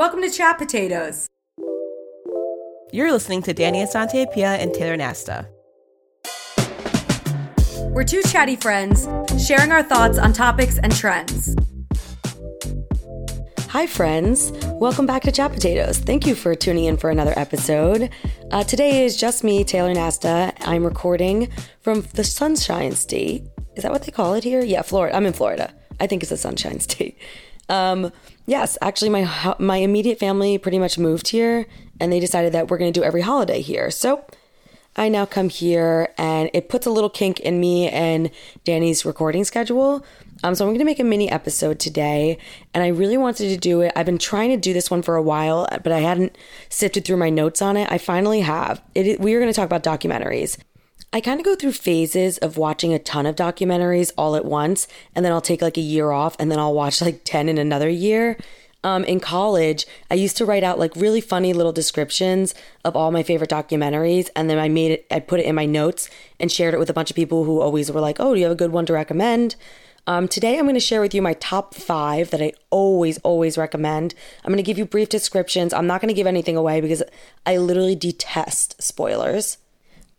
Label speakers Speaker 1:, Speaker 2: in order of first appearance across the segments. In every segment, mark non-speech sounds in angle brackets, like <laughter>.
Speaker 1: Welcome to Chat Potatoes.
Speaker 2: You're listening to Danny Asante Pia and Taylor Nasta.
Speaker 1: We're two chatty friends sharing our thoughts on topics and trends.
Speaker 3: Hi, friends. Welcome back to Chat Potatoes. Thank you for tuning in for another episode. Uh, today is just me, Taylor Nasta. I'm recording from the Sunshine State. Is that what they call it here? Yeah, Florida. I'm in Florida. I think it's the Sunshine State. Um, yes, actually, my my immediate family pretty much moved here, and they decided that we're going to do every holiday here. So I now come here, and it puts a little kink in me and Danny's recording schedule. Um, so I'm going to make a mini episode today, and I really wanted to do it. I've been trying to do this one for a while, but I hadn't sifted through my notes on it. I finally have. It, we are going to talk about documentaries. I kind of go through phases of watching a ton of documentaries all at once, and then I'll take like a year off, and then I'll watch like <laughs> 10 in another year. Um, in college, I used to write out like really funny little descriptions of all my favorite documentaries, and then I made it, I put it in my notes and shared it with a bunch of people who always were like, Oh, do you have a good one to recommend? Um, today, I'm going to share with you my top five that I always, always recommend. I'm going to give you brief descriptions. I'm not going to give anything away because I literally detest spoilers.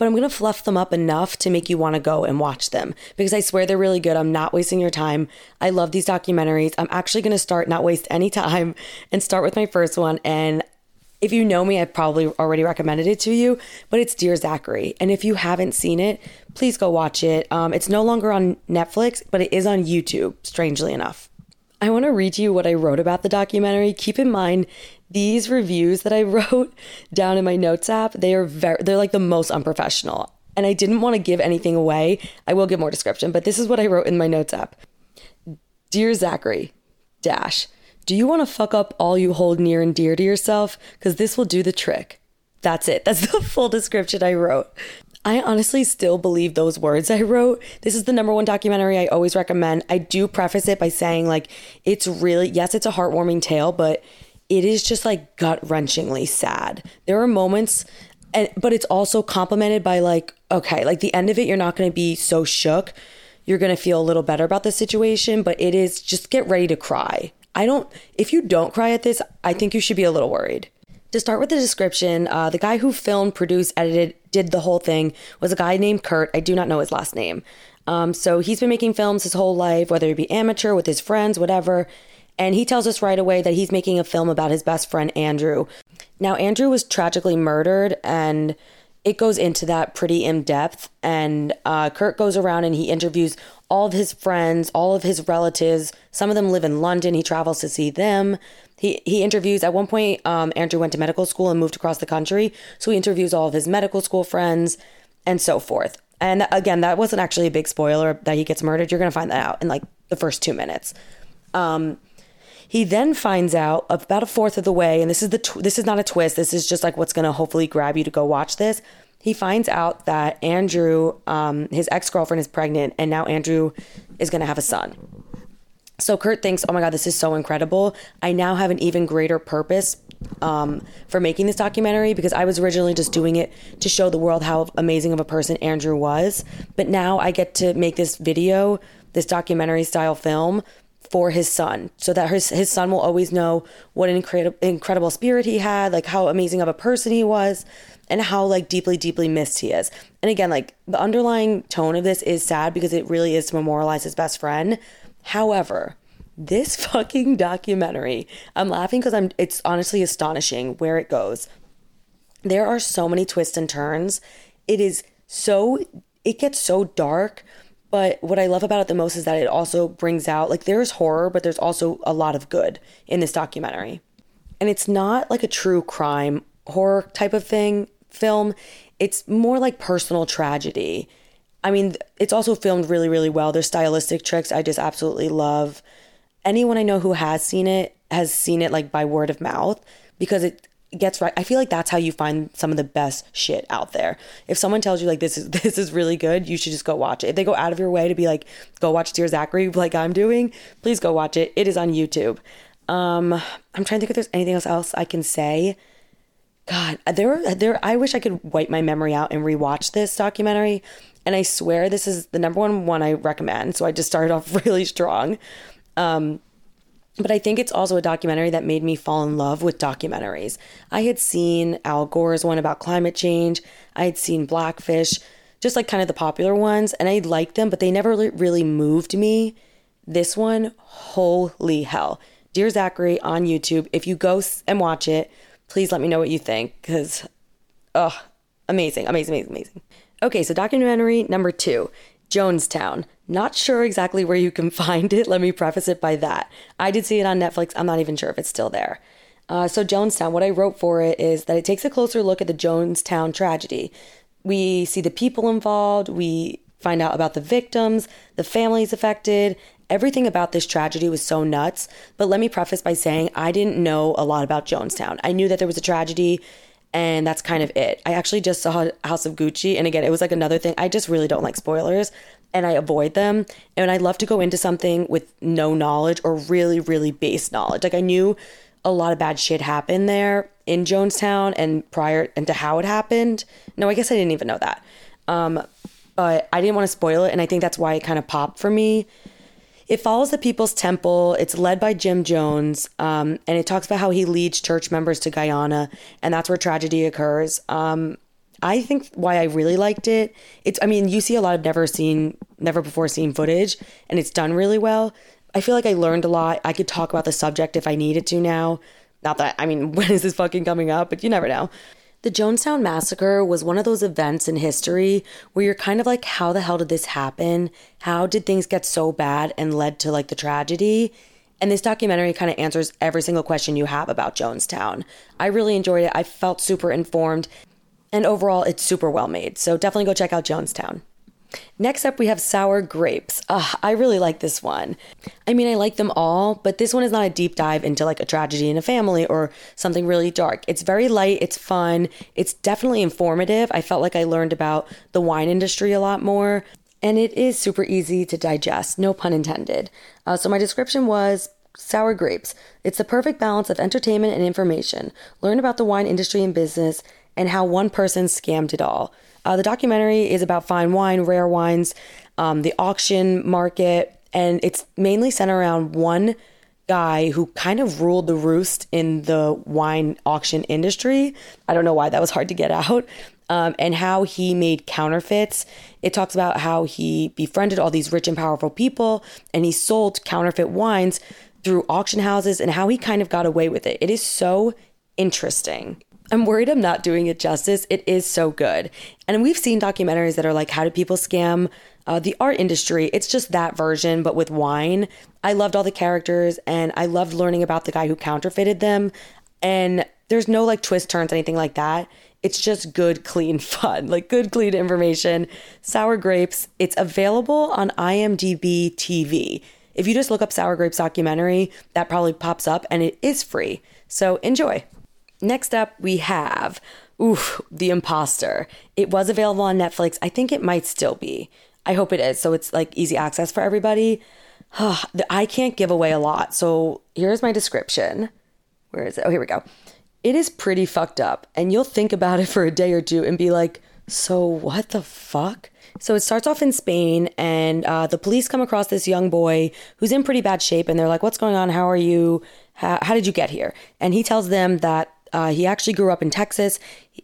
Speaker 3: But I'm going to fluff them up enough to make you want to go and watch them because I swear they're really good. I'm not wasting your time. I love these documentaries. I'm actually going to start, not waste any time, and start with my first one. And if you know me, I've probably already recommended it to you, but it's Dear Zachary. And if you haven't seen it, please go watch it. Um, it's no longer on Netflix, but it is on YouTube, strangely enough. I want to read to you what I wrote about the documentary. Keep in mind, these reviews that I <laughs> wrote down in my notes app, they are very, they're like the most unprofessional. And I didn't want to give anything away. I will give more description, but this is what I wrote in my notes app. Dear Zachary, dash. Do you want to fuck up all you hold near and dear to yourself? Because this will do the trick. That's it. That's <laughs> the full description I wrote. I honestly still believe those words I wrote. This is the number one documentary I always recommend. I do preface it by saying, like, it's really, yes, it's a heartwarming tale, but it is just like gut wrenchingly sad. There are moments, and, but it's also complemented by, like, okay, like the end of it, you're not going to be so shook. You're going to feel a little better about the situation, but it is just get ready to cry. I don't, if you don't cry at this, I think you should be a little worried. To start with the description, uh, the guy who filmed, produced, edited, did the whole thing was a guy named Kurt. I do not know his last name. Um, so he's been making films his whole life, whether it be amateur, with his friends, whatever. And he tells us right away that he's making a film about his best friend, Andrew. Now, Andrew was tragically murdered, and it goes into that pretty in depth. And uh, Kurt goes around and he interviews all of his friends, all of his relatives. Some of them live in London. He travels to see them. He, he interviews, at one point, um, Andrew went to medical school and moved across the country. So he interviews all of his medical school friends and so forth. And again, that wasn't actually a big spoiler that he gets murdered. You're to find that out in like the first two minutes. Um, he then finds out about a fourth of the way, and this is the tw- this is not a twist. This is just like what's to hopefully grab you to go watch this. He finds out that Andrew, um, his ex girlfriend, is pregnant, and now Andrew is to have a son. So Kurt thinks, oh my God, this is so incredible. I now have an even greater purpose um, for making this documentary because I was originally just doing it to show the world how amazing of a person Andrew was. But now I get to make this video, this documentary style film for his son so that his, his son will always know what an incredible incredible spirit he had like how amazing of a person he was and how like deeply deeply missed he is and again like the underlying tone of this is sad because it really is to memorialize his best friend however this <laughs> fucking documentary i'm laughing because i'm it's honestly astonishing where it goes there are so many twists and turns it is so it gets so dark but what I love about it the most is that it also brings out like there's horror, but there's also a lot of good in this documentary. And it's not like a true crime horror type of thing film. It's more like personal tragedy. I mean, it's also filmed really, really well. There's stylistic tricks I just absolutely love. Anyone I know who has seen it has seen it like by word of mouth because it gets right. I feel like that's how you find some of the best shit out there. If someone tells you like this is <laughs> this is really good, you should just go watch it. If they go out of your way to be like, go watch Dear Zachary <laughs> like I'm doing, please go watch it. It is on YouTube. Um, I'm trying to think if there's anything else else I can say. God, there there I wish I could wipe my memory out and rewatch this documentary. And I swear this is the number one one I recommend. So I just started off <laughs> really strong. Um, But I think it's also a documentary that made me fall in love with documentaries. I had seen Al Gore's one about climate change, I had seen Blackfish, just like kind of the popular ones, and I liked them, but they never really moved me. This one, holy hell. Dear Zachary on YouTube, if you go and watch it, please let me know what you think because, ugh, amazing, amazing, amazing, amazing. Okay, so documentary number two Jonestown. Not sure exactly where you can <laughs> find it. Let me preface it by that. I did see it on Netflix. I'm not even sure if it's still there. Uh, so, Jonestown, what I wrote for it is that it takes a closer look at the Jonestown tragedy. We see the people involved, we find out about the victims, the families affected. Everything about this tragedy was so nuts. But let me preface by saying I didn't know a lot about Jonestown. I knew that there was a tragedy and that's kind of it. I actually just saw House of Gucci, and again, it was like another thing. I just really don't like spoilers, and I avoid them. And I love to go into something with no knowledge or really, really base knowledge. Like I knew a lot of bad shit happened there in Jonestown and prior and to how it happened. No, I guess I didn't even know that. Um, but I didn't want to spoil it, and I think that's why it kind of popped for me. It follows the People's Temple. It's led by Jim Jones, um, and it talks about how he leads church members to Guyana, and that's where tragedy occurs. Um, I think why I really liked it. It's I mean, you see a lot of never seen, never before seen footage, and it's done really well. I feel like I learned a lot. I could talk about the subject if I needed to now. Not that I mean, <laughs> when is this fucking coming up? But you never know. The Jonestown Massacre was one of those events in history where you're kind of like, how the hell did this happen? How did things get so bad and led to like the tragedy? And this documentary kind of answers every single question you have about Jonestown. I really enjoyed it. I felt super informed. And overall, it's super well made. So definitely go check out Jonestown. Next up, we have sour grapes. Ugh, I really like this one. I mean, I like them all, but this one is not a deep dive into like a tragedy in a family or something really dark. It's very light, it's fun, it's definitely informative. I felt like I learned about the wine industry a lot more, and it is super easy to digest, no pun intended. Uh, so, my description was Sour Grapes. It's the perfect balance of entertainment and information. Learn about the wine industry and business and how one person scammed it all. Uh, the documentary is about fine wine, rare wines, um, the auction market, and it's mainly centered around one guy who kind of ruled the roost in the wine auction industry. I don't know why that was hard to get out. Um, and how he made counterfeits. It talks about how he befriended all these rich and powerful people and he sold counterfeit wines through auction houses and how he kind of got away with it. It is so interesting. I'm worried I'm not doing it justice. It is so good. And we've seen documentaries that are like, how do people scam uh, the art industry? It's just that version, but with wine. I loved all the characters and I loved learning about the guy who counterfeited them. And there's no like twist turns, anything like that. It's just good, clean <laughs> fun, like good, clean information. Sour Grapes, it's available on IMDb TV. If you just look up Sour Grapes documentary, that probably pops up and it is free. So enjoy. Next up, we have oof, The Imposter. It was available on Netflix. I think it might still be. I hope it is. So it's like easy access for everybody. I can't give away a lot. So here's my description. Where is it? Oh, here we go. It is pretty fucked up. And you'll think about it for a day or two and be like, so what the fuck? So it starts off in Spain, and uh, the police come across this young boy who's in pretty bad shape, and they're like, "What's going on? How are you? How, how did you get here?" And he tells them that uh, he actually grew up in Texas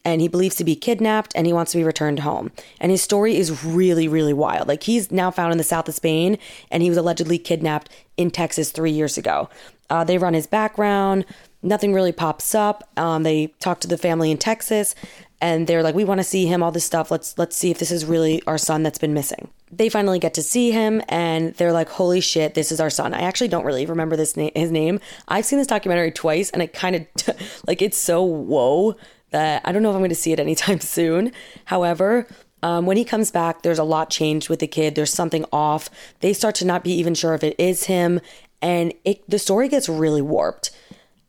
Speaker 3: and he believes to be kidnapped and he wants to be returned home. And his story is really, really wild. Like he's now found in the south of Spain and he was allegedly kidnapped in Texas three years ago. Uh, they run his background. Nothing really pops up. Um, they talk to the family in Texas and they're like we want to see him all this stuff. Let's let's see if this is really our son that's been missing. They finally get to see him and they're like holy shit this is our son. I actually don't really remember this na- his name. I've seen this documentary twice and it kind of <laughs> t- like it's so whoa that i don't know if i'm going to see it anytime <laughs> soon. However um, when he comes back there's a lot changed with the kid. There's something off. They start to not be even sure if it is him and it the story gets really warped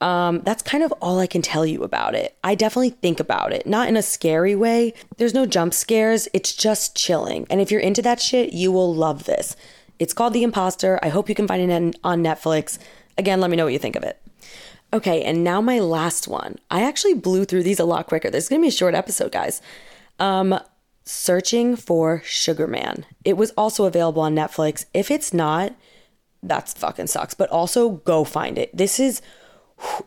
Speaker 3: um, that's kind of all I can tell you about it. I definitely think about it, not in a scary way. There's no jump scares, it's just chilling. And if you're into that shit, you will love this. It's called The Imposter. I hope you can find it on Netflix. Again, let me know what you think of it. Okay, and now my last one. I actually blew through these a lot quicker. This is gonna be a short episode, guys. Um, Searching for Sugar Man. It was also available on Netflix. If it's not, That's fucking sucks. But also go find it. This is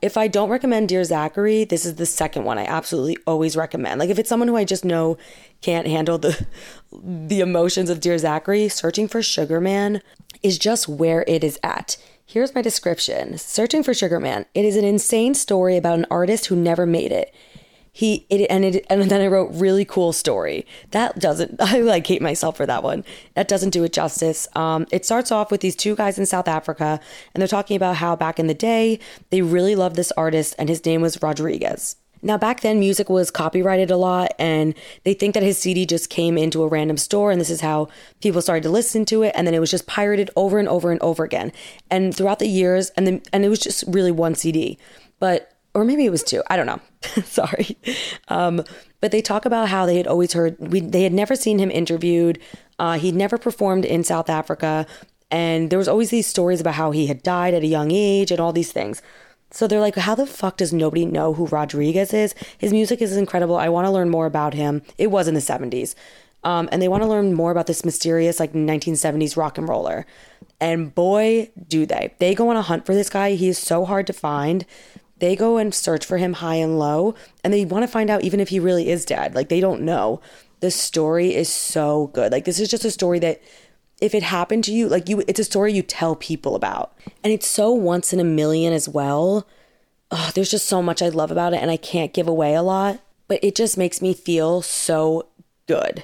Speaker 3: if I don't recommend Dear Zachary, this is the second one I absolutely always recommend. Like if it's someone who I just know can't handle the the emotions of Dear Zachary, searching for Sugar Man is just where it is at. Here's my description. Searching for Sugar Man. It is an insane story about an artist who never made it he it and it and then I wrote really cool story. That doesn't <laughs> I like hate myself for that one. That doesn't do it justice. Um, it starts off with these two guys in South Africa, and they're talking about how back in the day they really loved this artist, and his name was Rodriguez. Now, back then, music was copyrighted a lot, and they think that his CD just came into a random store, and this is how people started to listen to it, and then it was just pirated over and over and over again. And throughout the years, and then and it was just really one CD, but or maybe it was two. I don't know. <laughs> Sorry. Um, but they talk about how they had always heard, we, they had never seen him interviewed. Uh, he'd never performed in South Africa. And there was always these stories about how he had died at a young age and all these things. So they're like, how the fuck does nobody know who Rodriguez is? His music is incredible. I want to learn more about him. It was in the 70s. Um, and they want to learn more about this mysterious, like 1970s rock and roller. And boy, do they. They go on a hunt for this guy. He is so hard to find they go and search for him high and low and they want to find out even if he really is dead like they don't know. The story is so good like this is just a story that if it happened to you like you it's a story you tell people about. And it's so once in a million as well. Oh, there's just so much i love about it and i can't give away a lot but it just makes me feel so good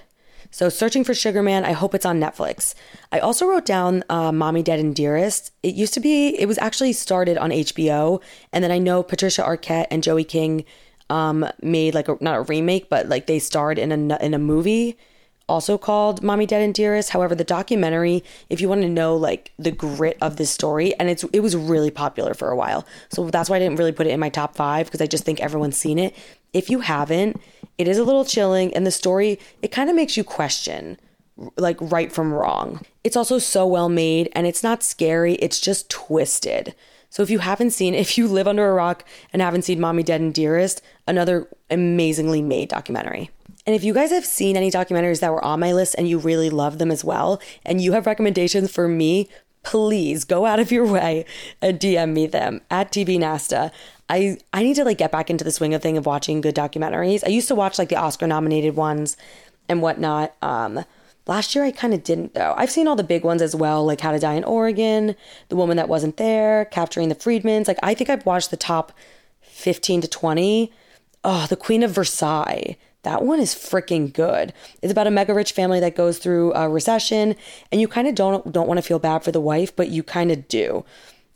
Speaker 3: so, searching for Sugar Man, I hope it's on Netflix. I also wrote down uh, Mommy Dead and Dearest. It used to be, it was actually started on HBO. And then I know Patricia Arquette and Joey King um, made like a, not a remake, but like they starred in a, in a movie also called Mommy Dead and Dearest. However, the documentary, if you want to know like the grit of this story, and it's it was really popular for a while. So that's why I didn't really put it in my top five because I just think everyone's seen it. If you haven't, it is a little chilling, and the story, it kind of makes you question like right from wrong. It's also so well made and it's not scary, it's just twisted. So if you haven't seen, if you live under a rock and haven't seen Mommy Dead and Dearest, another amazingly made documentary. And if you guys have seen any documentaries that were on my list and you really love them as well, and you have recommendations for me, please go out of your way and DM me them at TV Nasta. I I need to like get back into the swing of thing of watching good documentaries. I used to watch like the Oscar nominated ones and whatnot. Um, last year I kind of didn't though. I've seen all the big ones as well, like How to Die in Oregon, The Woman That Wasn't There, Capturing the Friedmans. Like I think I've watched the top fifteen to twenty. Oh, The Queen of Versailles. That one is freaking good. It's about a mega rich family that goes through a recession, and you kind of don't don't want to feel bad for the wife, but you kind of do.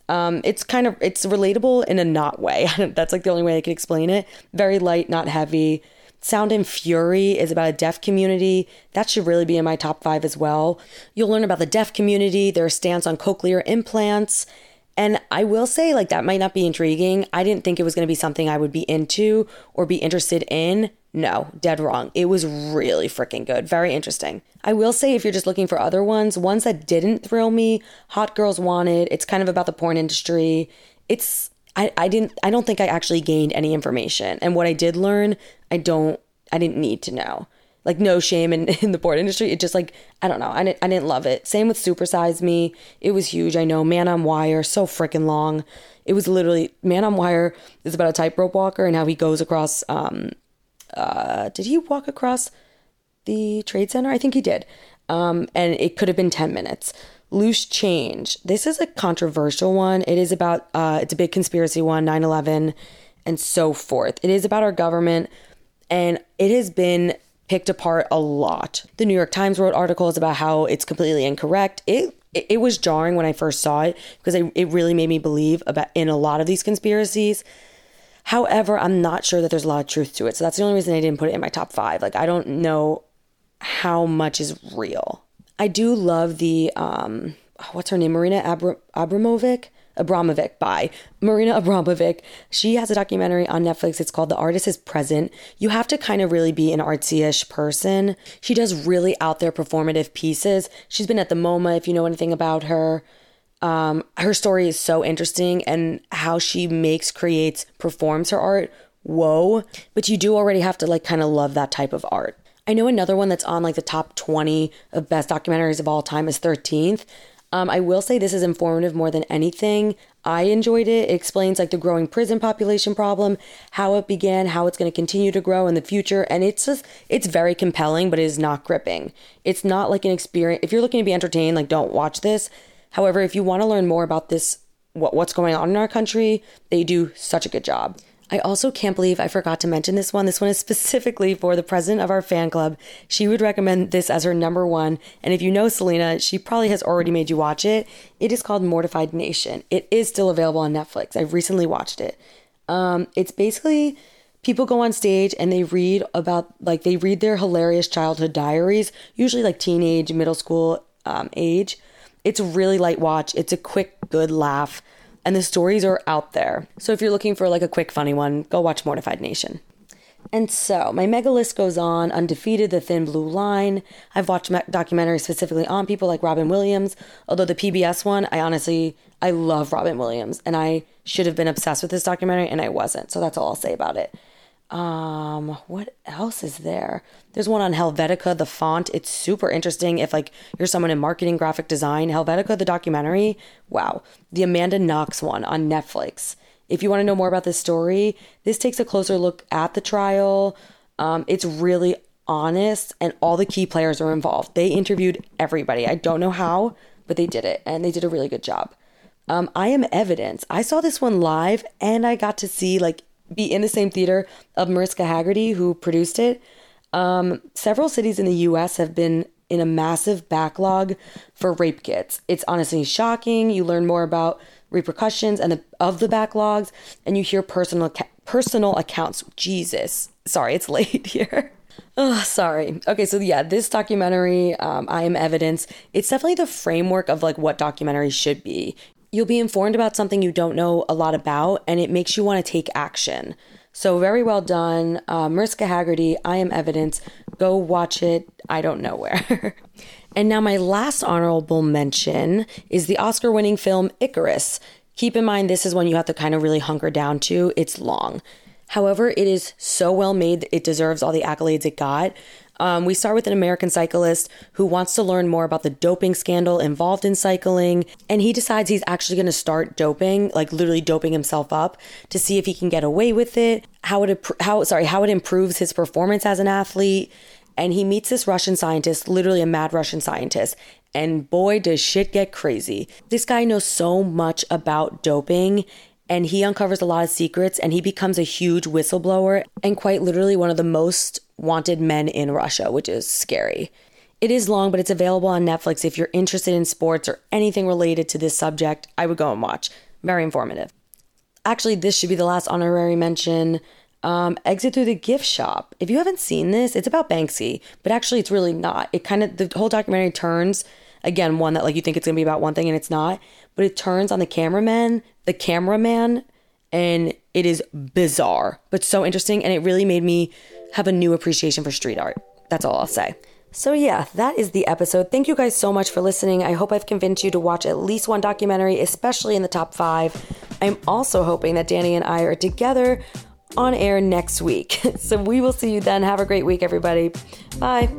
Speaker 3: Um, it's kind of it's relatable in a not way. <laughs> That's like the only way I can explain it. Very light, not heavy. Sound and Fury is about a deaf community. That should really be in my top five as well. You'll learn about the deaf community, their stance on cochlear implants. And I will say, like, that might not be intriguing. I didn't think it was going to be something I would be into or be interested in no, dead wrong. It was really freaking good. Very interesting. I will say, if you're just looking for other ones, ones that didn't thrill me, Hot Girls Wanted, it's kind of about the porn industry. It's, I, I didn't, I don't think I actually gained any information. And what I did learn, I don't, I didn't need to know. Like, no shame in, <laughs> in the porn industry. It just like, I don't know. I didn't, I didn't love it. Same with Supersize Me. It was huge. I know. Man on Wire, so freaking long. It was literally, Man on Wire is about a tightrope walker and how he goes across, um, uh, did he walk across the trade center? I think he did. Um, and it could have been 10 minutes. Loose change. This is a controversial one. It is about, uh, it's a big conspiracy one, 9 11, and so forth. It is about our government, and it has been picked apart a lot. The New York Times wrote articles about how it's completely incorrect. It it, was jarring when I first saw it because it really made me believe about in a lot of these conspiracies. However, I'm not sure that there's a lot of truth to it. So that's the only reason I didn't put it in my top five. Like, I don't know how much is real. I do love the, um, what's her name? Marina Abra- Abramovic? Abramovic by Marina Abramovic. She has a documentary on Netflix. It's called The Artist is Present. You have to kind of really be an artsy-ish person. She does really out there performative pieces. She's been at the MoMA if you know anything about her. Um, her story is so interesting and how she makes, creates, performs her art. Whoa. But you do already have to like kind of love that type of art. I know another one that's on like the top 20 of best documentaries of all time is 13th. Um, I will say this is informative more than anything. I enjoyed it. It explains like the growing prison population problem, how it began, how it's going to continue to grow in the future, and it's just it's very compelling, but it is not gripping. It's not like an experience. If you're looking to be entertained, like don't watch this. However, if you want to learn more about this, what what's going on in our country, they do such a good job. I also can't believe I forgot to mention this one. This one is <laughs> specifically for the president of our fan club. She would recommend this as her number one. And if you know Selena, she probably has already made you watch it. It is called Mortified Nation. It is still available on Netflix. I've recently watched it. Um, it's basically people go on stage and they read about, like, they read their hilarious childhood diaries, usually like teenage, middle school um, age. It's a really light watch. It's a quick, good laugh and the stories are out there. So if you're looking for like a quick, funny one, go watch Mortified Nation. And so my mega list goes on Undefeated, The Thin Blue Line. I've watched documentaries specifically on people like Robin Williams, although the PBS one, I honestly, I love Robin Williams and I should have been obsessed with this documentary and I wasn't. So that's all I'll say about it. Um, what else is there? There's one on Helvetica, the font. It's super interesting if like you're someone in marketing, graphic design. Helvetica, the documentary. Wow. The Amanda Knox one on Netflix. If you want to know more about this story, this takes a closer look at the trial. Um, it's really honest, and all the key players are involved. They interviewed everybody. I don't know how, but they did it, and they did a really good job. Um, I am evidence. I saw this one live, and I got to see like be in the same theater of Mariska Hargitay, who produced it. Um, several cities in the US have been in a massive backlog for rape kits. It's honestly shocking. You learn more about repercussions and the, of the backlogs, and you hear personal personal accounts. Jesus, sorry, it's <laughs> late here. Oh, sorry. Okay, so yeah, this documentary, um, I Am Evidence, it's definitely the framework of like what documentaries should be you'll be informed about something you don't know a lot about, and it makes you want to take action. So, very well done. Uh, Mariska Hargitay, I Am Evidence. Go watch it. I don't know where. <laughs> and now, my last honorable mention is the Oscar winning film Icarus. Keep in mind, this is one you have to kind of really hunker down to. It's long. However, it is so well made, it deserves all the accolades it got. Um, we start with an American cyclist who wants to learn more about the doping scandal involved in cycling, and he decides he's actually going to start doping, like literally doping himself up, to see if he can get away with it. How it how sorry how it improves his performance as an athlete. And he meets this Russian scientist, literally a mad Russian scientist, and boy, does shit get crazy. This guy knows so much about doping and he uncovers a lot of secrets and he becomes a huge whistleblower and quite literally one of the most wanted men in Russia, which is scary. It is long, but it's available on Netflix. If you're interested in sports or anything related to this subject, I would go and watch. Very informative. Actually, this should be the last honorary mention. Um, Exit Through the Gift Shop. If you haven't seen this, it's about Banksy, but actually, it's really not. It kind of, the whole documentary turns, again, one that like you think it's gonna be about one thing and it's not, but it turns on the cameraman, the cameraman, and it is bizarre, but so interesting. And it really made me have a new appreciation for street art. That's all I'll say. So, yeah, that is the episode. Thank you guys so much for listening. I hope I've convinced you to watch at least one documentary, especially in the top five. I'm also hoping that Danny and I are together on air next week. <laughs> so, we will see you then. Have a great week, everybody. Bye.